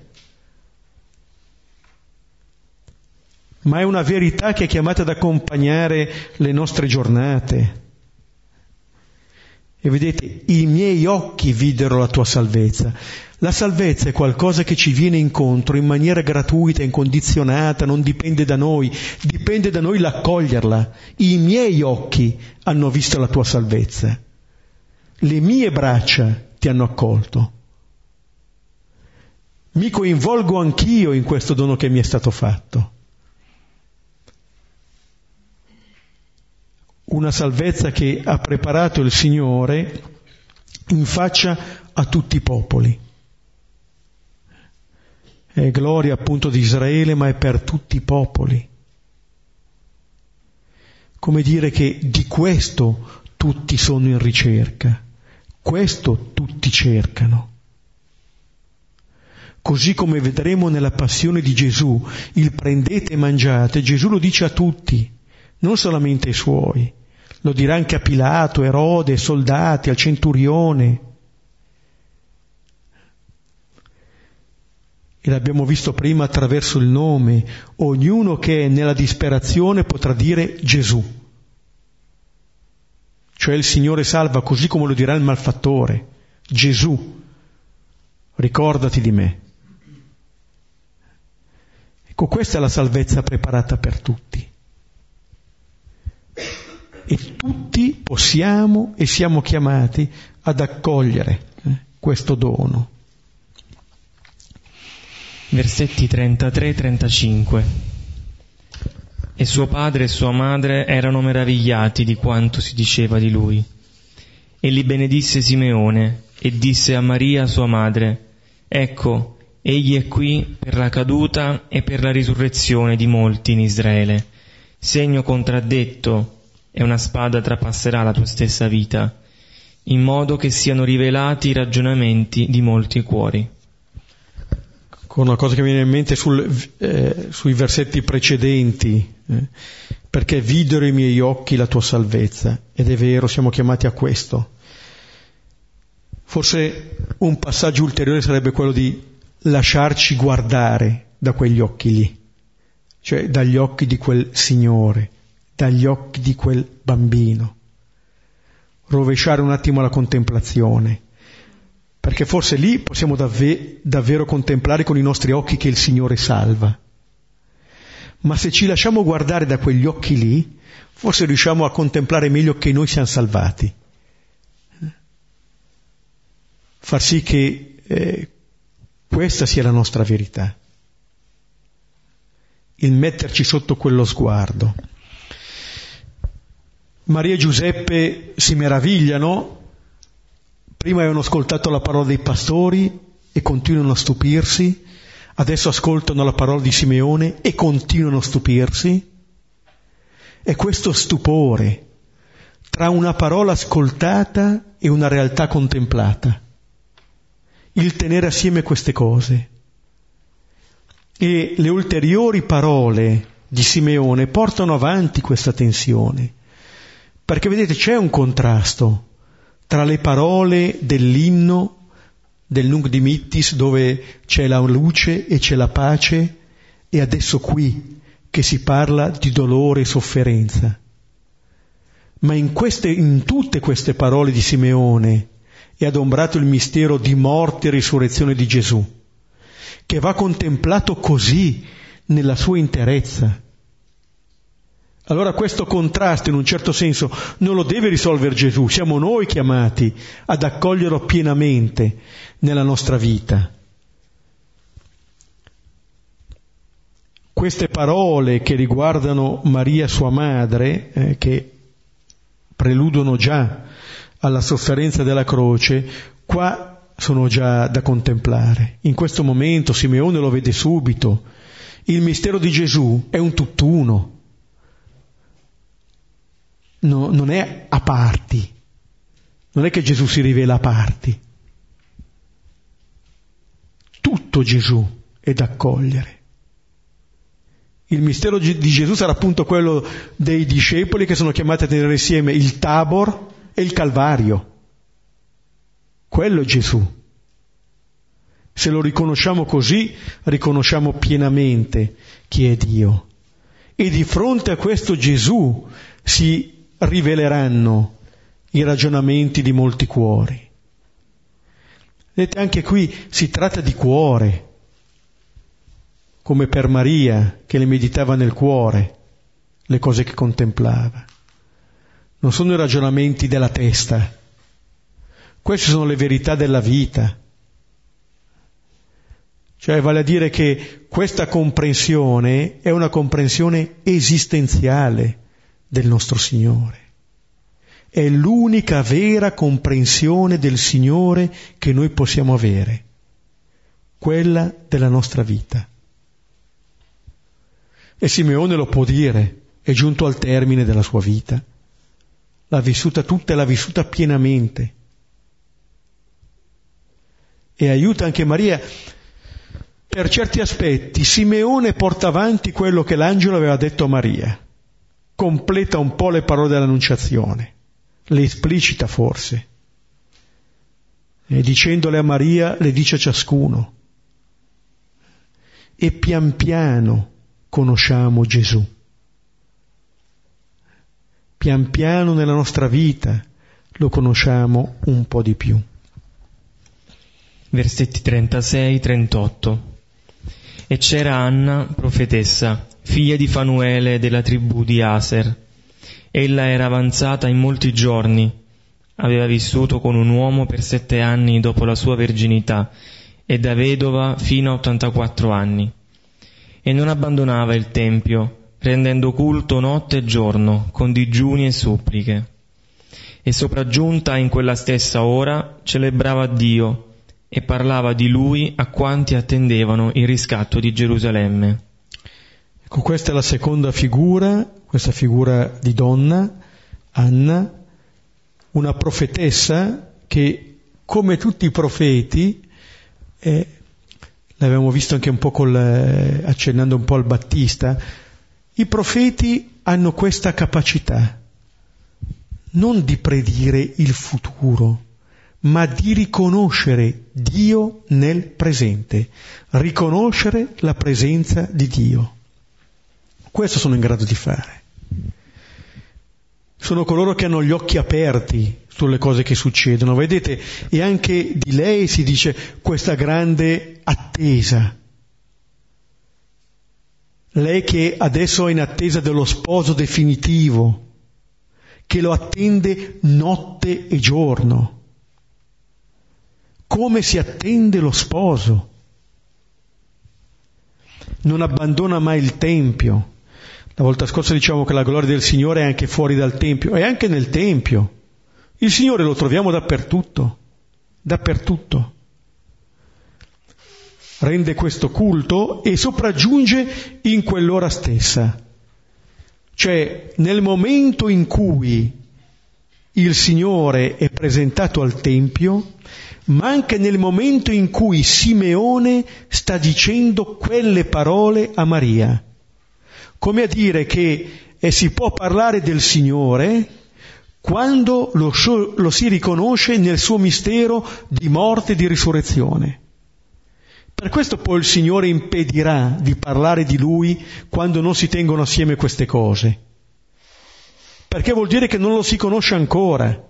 Ma è una verità che è chiamata ad accompagnare le nostre giornate. E vedete, i miei occhi videro la tua salvezza. La salvezza è qualcosa che ci viene incontro in maniera gratuita, incondizionata, non dipende da noi, dipende da noi l'accoglierla. I miei occhi hanno visto la tua salvezza. Le mie braccia ti hanno accolto. Mi coinvolgo anch'io in questo dono che mi è stato fatto. Una salvezza che ha preparato il Signore in faccia a tutti i popoli è gloria appunto di Israele, ma è per tutti i popoli. Come dire che di questo tutti sono in ricerca, questo tutti cercano. Così come vedremo nella passione di Gesù, il prendete e mangiate, Gesù lo dice a tutti, non solamente ai suoi, lo dirà anche a Pilato, Erode, ai soldati, al centurione, e l'abbiamo visto prima attraverso il nome, ognuno che è nella disperazione potrà dire Gesù. Cioè il Signore salva così come lo dirà il malfattore. Gesù, ricordati di me. Ecco, questa è la salvezza preparata per tutti. E tutti possiamo e siamo chiamati ad accogliere eh, questo dono versetti 33-35. E suo padre e sua madre erano meravigliati di quanto si diceva di lui. E li benedisse Simeone e disse a Maria sua madre, Ecco, egli è qui per la caduta e per la risurrezione di molti in Israele. Segno contraddetto e una spada trapasserà la tua stessa vita, in modo che siano rivelati i ragionamenti di molti cuori con una cosa che mi viene in mente sul, eh, sui versetti precedenti, eh, perché videro i miei occhi la tua salvezza, ed è vero, siamo chiamati a questo. Forse un passaggio ulteriore sarebbe quello di lasciarci guardare da quegli occhi lì, cioè dagli occhi di quel Signore, dagli occhi di quel bambino. Rovesciare un attimo la contemplazione, perché forse lì possiamo davve- davvero contemplare con i nostri occhi che il Signore salva. Ma se ci lasciamo guardare da quegli occhi lì, forse riusciamo a contemplare meglio che noi siamo salvati. Far sì che eh, questa sia la nostra verità. Il metterci sotto quello sguardo. Maria e Giuseppe si meravigliano, prima avevano ascoltato la parola dei pastori e continuano a stupirsi, adesso ascoltano la parola di Simeone e continuano a stupirsi. E questo stupore tra una parola ascoltata e una realtà contemplata il tenere assieme queste cose. E le ulteriori parole di Simeone portano avanti questa tensione, perché vedete c'è un contrasto tra le parole dell'inno del Nunc Dimittis dove c'è la luce e c'è la pace e adesso qui che si parla di dolore e sofferenza. Ma in, queste, in tutte queste parole di Simeone è adombrato il mistero di morte e risurrezione di Gesù, che va contemplato così nella sua interezza. Allora questo contrasto in un certo senso non lo deve risolvere Gesù, siamo noi chiamati ad accoglierlo pienamente nella nostra vita. Queste parole che riguardano Maria sua madre, eh, che preludono già alla sofferenza della croce, qua sono già da contemplare. In questo momento Simeone lo vede subito. Il mistero di Gesù è un tutt'uno. No, non è a parti. Non è che Gesù si rivela a parti. Tutto Gesù è da accogliere. Il mistero di Gesù sarà appunto quello dei discepoli che sono chiamati a tenere insieme il Tabor è il Calvario. Quello è Gesù. Se lo riconosciamo così, riconosciamo pienamente chi è Dio. E di fronte a questo Gesù si riveleranno i ragionamenti di molti cuori. Vedete, anche qui si tratta di cuore, come per Maria che le meditava nel cuore le cose che contemplava non sono i ragionamenti della testa, queste sono le verità della vita. Cioè vale a dire che questa comprensione è una comprensione esistenziale del nostro Signore. È l'unica vera comprensione del Signore che noi possiamo avere, quella della nostra vita. E Simeone lo può dire, è giunto al termine della sua vita l'ha vissuta tutta e l'ha vissuta pienamente. E aiuta anche Maria. Per certi aspetti Simeone porta avanti quello che l'angelo aveva detto a Maria, completa un po' le parole dell'annunciazione, le esplicita forse, e dicendole a Maria le dice a ciascuno. E pian piano conosciamo Gesù pian piano nella nostra vita lo conosciamo un po' di più. Versetti 36-38 E c'era Anna, profetessa, figlia di Fanuele della tribù di Aser. Ella era avanzata in molti giorni, aveva vissuto con un uomo per sette anni dopo la sua verginità e da vedova fino a 84 anni. E non abbandonava il Tempio, rendendo culto notte e giorno, con digiuni e suppliche. E sopraggiunta in quella stessa ora celebrava Dio e parlava di Lui a quanti attendevano il riscatto di Gerusalemme. Ecco, questa è la seconda figura, questa figura di donna, Anna, una profetessa che, come tutti i profeti, eh, l'abbiamo visto anche un po' col, eh, accennando un po' al Battista, i profeti hanno questa capacità, non di predire il futuro, ma di riconoscere Dio nel presente, riconoscere la presenza di Dio. Questo sono in grado di fare. Sono coloro che hanno gli occhi aperti sulle cose che succedono, vedete? E anche di lei si dice questa grande attesa. Lei che adesso è in attesa dello sposo definitivo, che lo attende notte e giorno come si attende lo sposo. Non abbandona mai il Tempio. La volta scorsa diciamo che la gloria del Signore è anche fuori dal Tempio, è anche nel Tempio. Il Signore lo troviamo dappertutto, dappertutto. Rende questo culto e sopraggiunge in quell'ora stessa. Cioè, nel momento in cui il Signore è presentato al Tempio, ma anche nel momento in cui Simeone sta dicendo quelle parole a Maria. Come a dire che eh, si può parlare del Signore quando lo, lo si riconosce nel suo mistero di morte e di risurrezione. Per questo poi il Signore impedirà di parlare di Lui quando non si tengono assieme queste cose. Perché vuol dire che non lo si conosce ancora.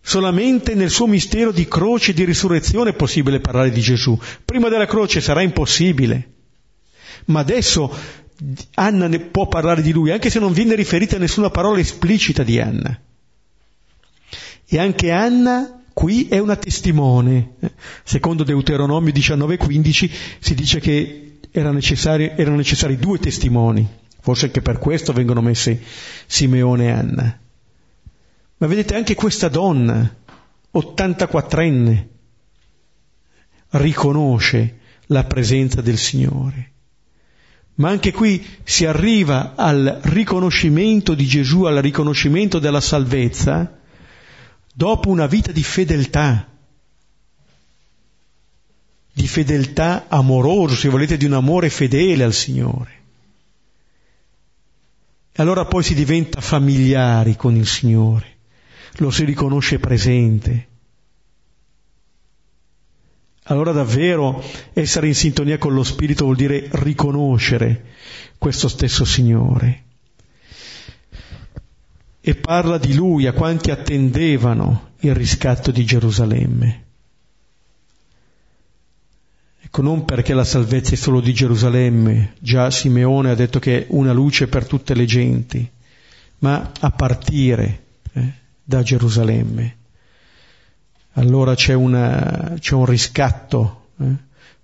Solamente nel suo mistero di croce e di risurrezione è possibile parlare di Gesù. Prima della croce sarà impossibile. Ma adesso Anna ne può parlare di lui, anche se non viene riferita nessuna parola esplicita di Anna. E anche Anna qui è una testimone. Secondo Deuteronomio 19:15 si dice che necessari, erano necessari due testimoni. Forse anche per questo vengono messi Simeone e Anna. Ma vedete anche questa donna, 84enne, riconosce la presenza del Signore. Ma anche qui si arriva al riconoscimento di Gesù, al riconoscimento della salvezza, dopo una vita di fedeltà, di fedeltà amoroso, se volete, di un amore fedele al Signore. E allora poi si diventa familiari con il Signore lo si riconosce presente. Allora davvero essere in sintonia con lo Spirito vuol dire riconoscere questo stesso Signore. E parla di Lui a quanti attendevano il riscatto di Gerusalemme. Ecco, non perché la salvezza è solo di Gerusalemme, già Simeone ha detto che è una luce per tutte le genti, ma a partire eh, da Gerusalemme. Allora c'è, una, c'è un riscatto, eh?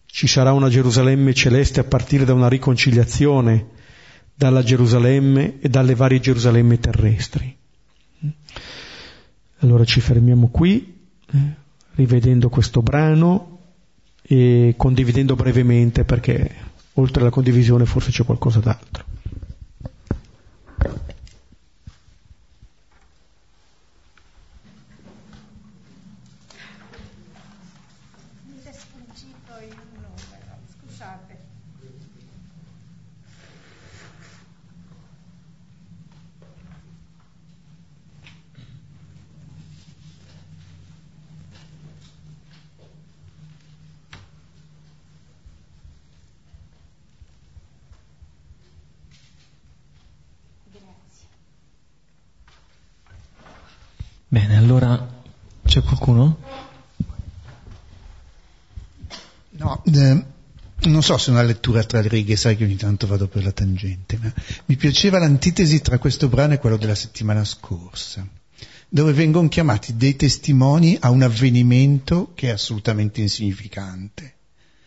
ci sarà una Gerusalemme celeste a partire da una riconciliazione dalla Gerusalemme e dalle varie Gerusalemme terrestri. Allora ci fermiamo qui, eh? rivedendo questo brano e condividendo brevemente perché oltre alla condivisione forse c'è qualcosa d'altro. Bene, allora c'è qualcuno? No, eh, non so se una lettura tra le righe, sai che ogni tanto vado per la tangente, ma mi piaceva l'antitesi tra questo brano e quello della settimana scorsa, dove vengono chiamati dei testimoni a un avvenimento che è assolutamente insignificante.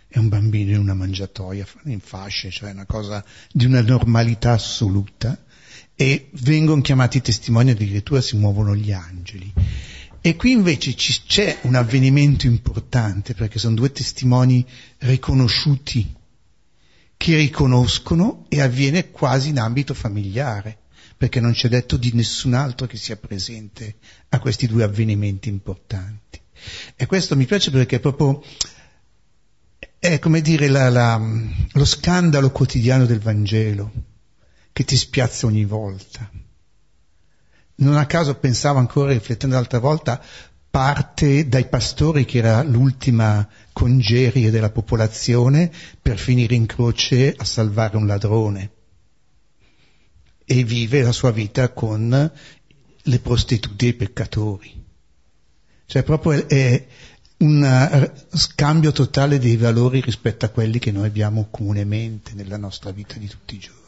È un bambino in una mangiatoia, in fasce, cioè una cosa di una normalità assoluta e vengono chiamati testimoni, addirittura si muovono gli angeli. E qui invece c'è un avvenimento importante perché sono due testimoni riconosciuti che riconoscono e avviene quasi in ambito familiare perché non c'è detto di nessun altro che sia presente a questi due avvenimenti importanti. E questo mi piace perché è proprio, è come dire, la, la, lo scandalo quotidiano del Vangelo che ti spiazza ogni volta. Non a caso pensavo ancora, riflettendo l'altra volta, parte dai pastori che era l'ultima congerie della popolazione per finire in croce a salvare un ladrone e vive la sua vita con le prostitute e i peccatori. Cioè proprio è un scambio totale dei valori rispetto a quelli che noi abbiamo comunemente nella nostra vita di tutti i giorni.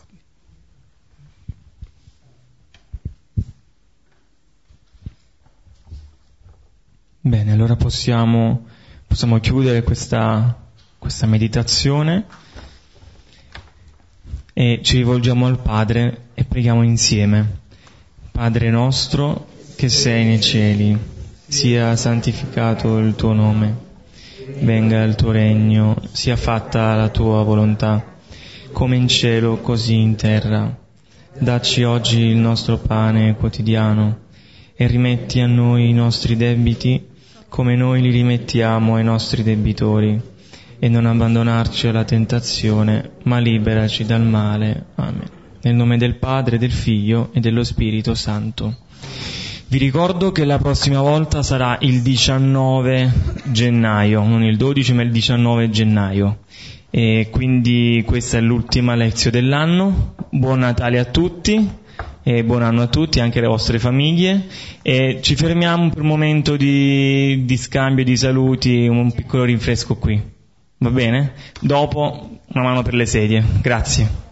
Bene, allora possiamo, possiamo chiudere questa, questa meditazione e ci rivolgiamo al Padre e preghiamo insieme. Padre nostro che sei nei cieli, sia santificato il tuo nome, venga il tuo regno, sia fatta la tua volontà, come in cielo così in terra. Dacci oggi il nostro pane quotidiano e rimetti a noi i nostri debiti come noi li rimettiamo ai nostri debitori, e non abbandonarci alla tentazione, ma liberaci dal male. Amen. Nel nome del Padre, del Figlio e dello Spirito Santo. Vi ricordo che la prossima volta sarà il 19 gennaio, non il 12 ma il 19 gennaio. E quindi questa è l'ultima lezione dell'anno. Buon Natale a tutti e buon anno a tutti, anche alle vostre famiglie e ci fermiamo per un momento di, di scambio di saluti, un piccolo rinfresco qui. Va bene? Dopo una mano per le sedie. Grazie.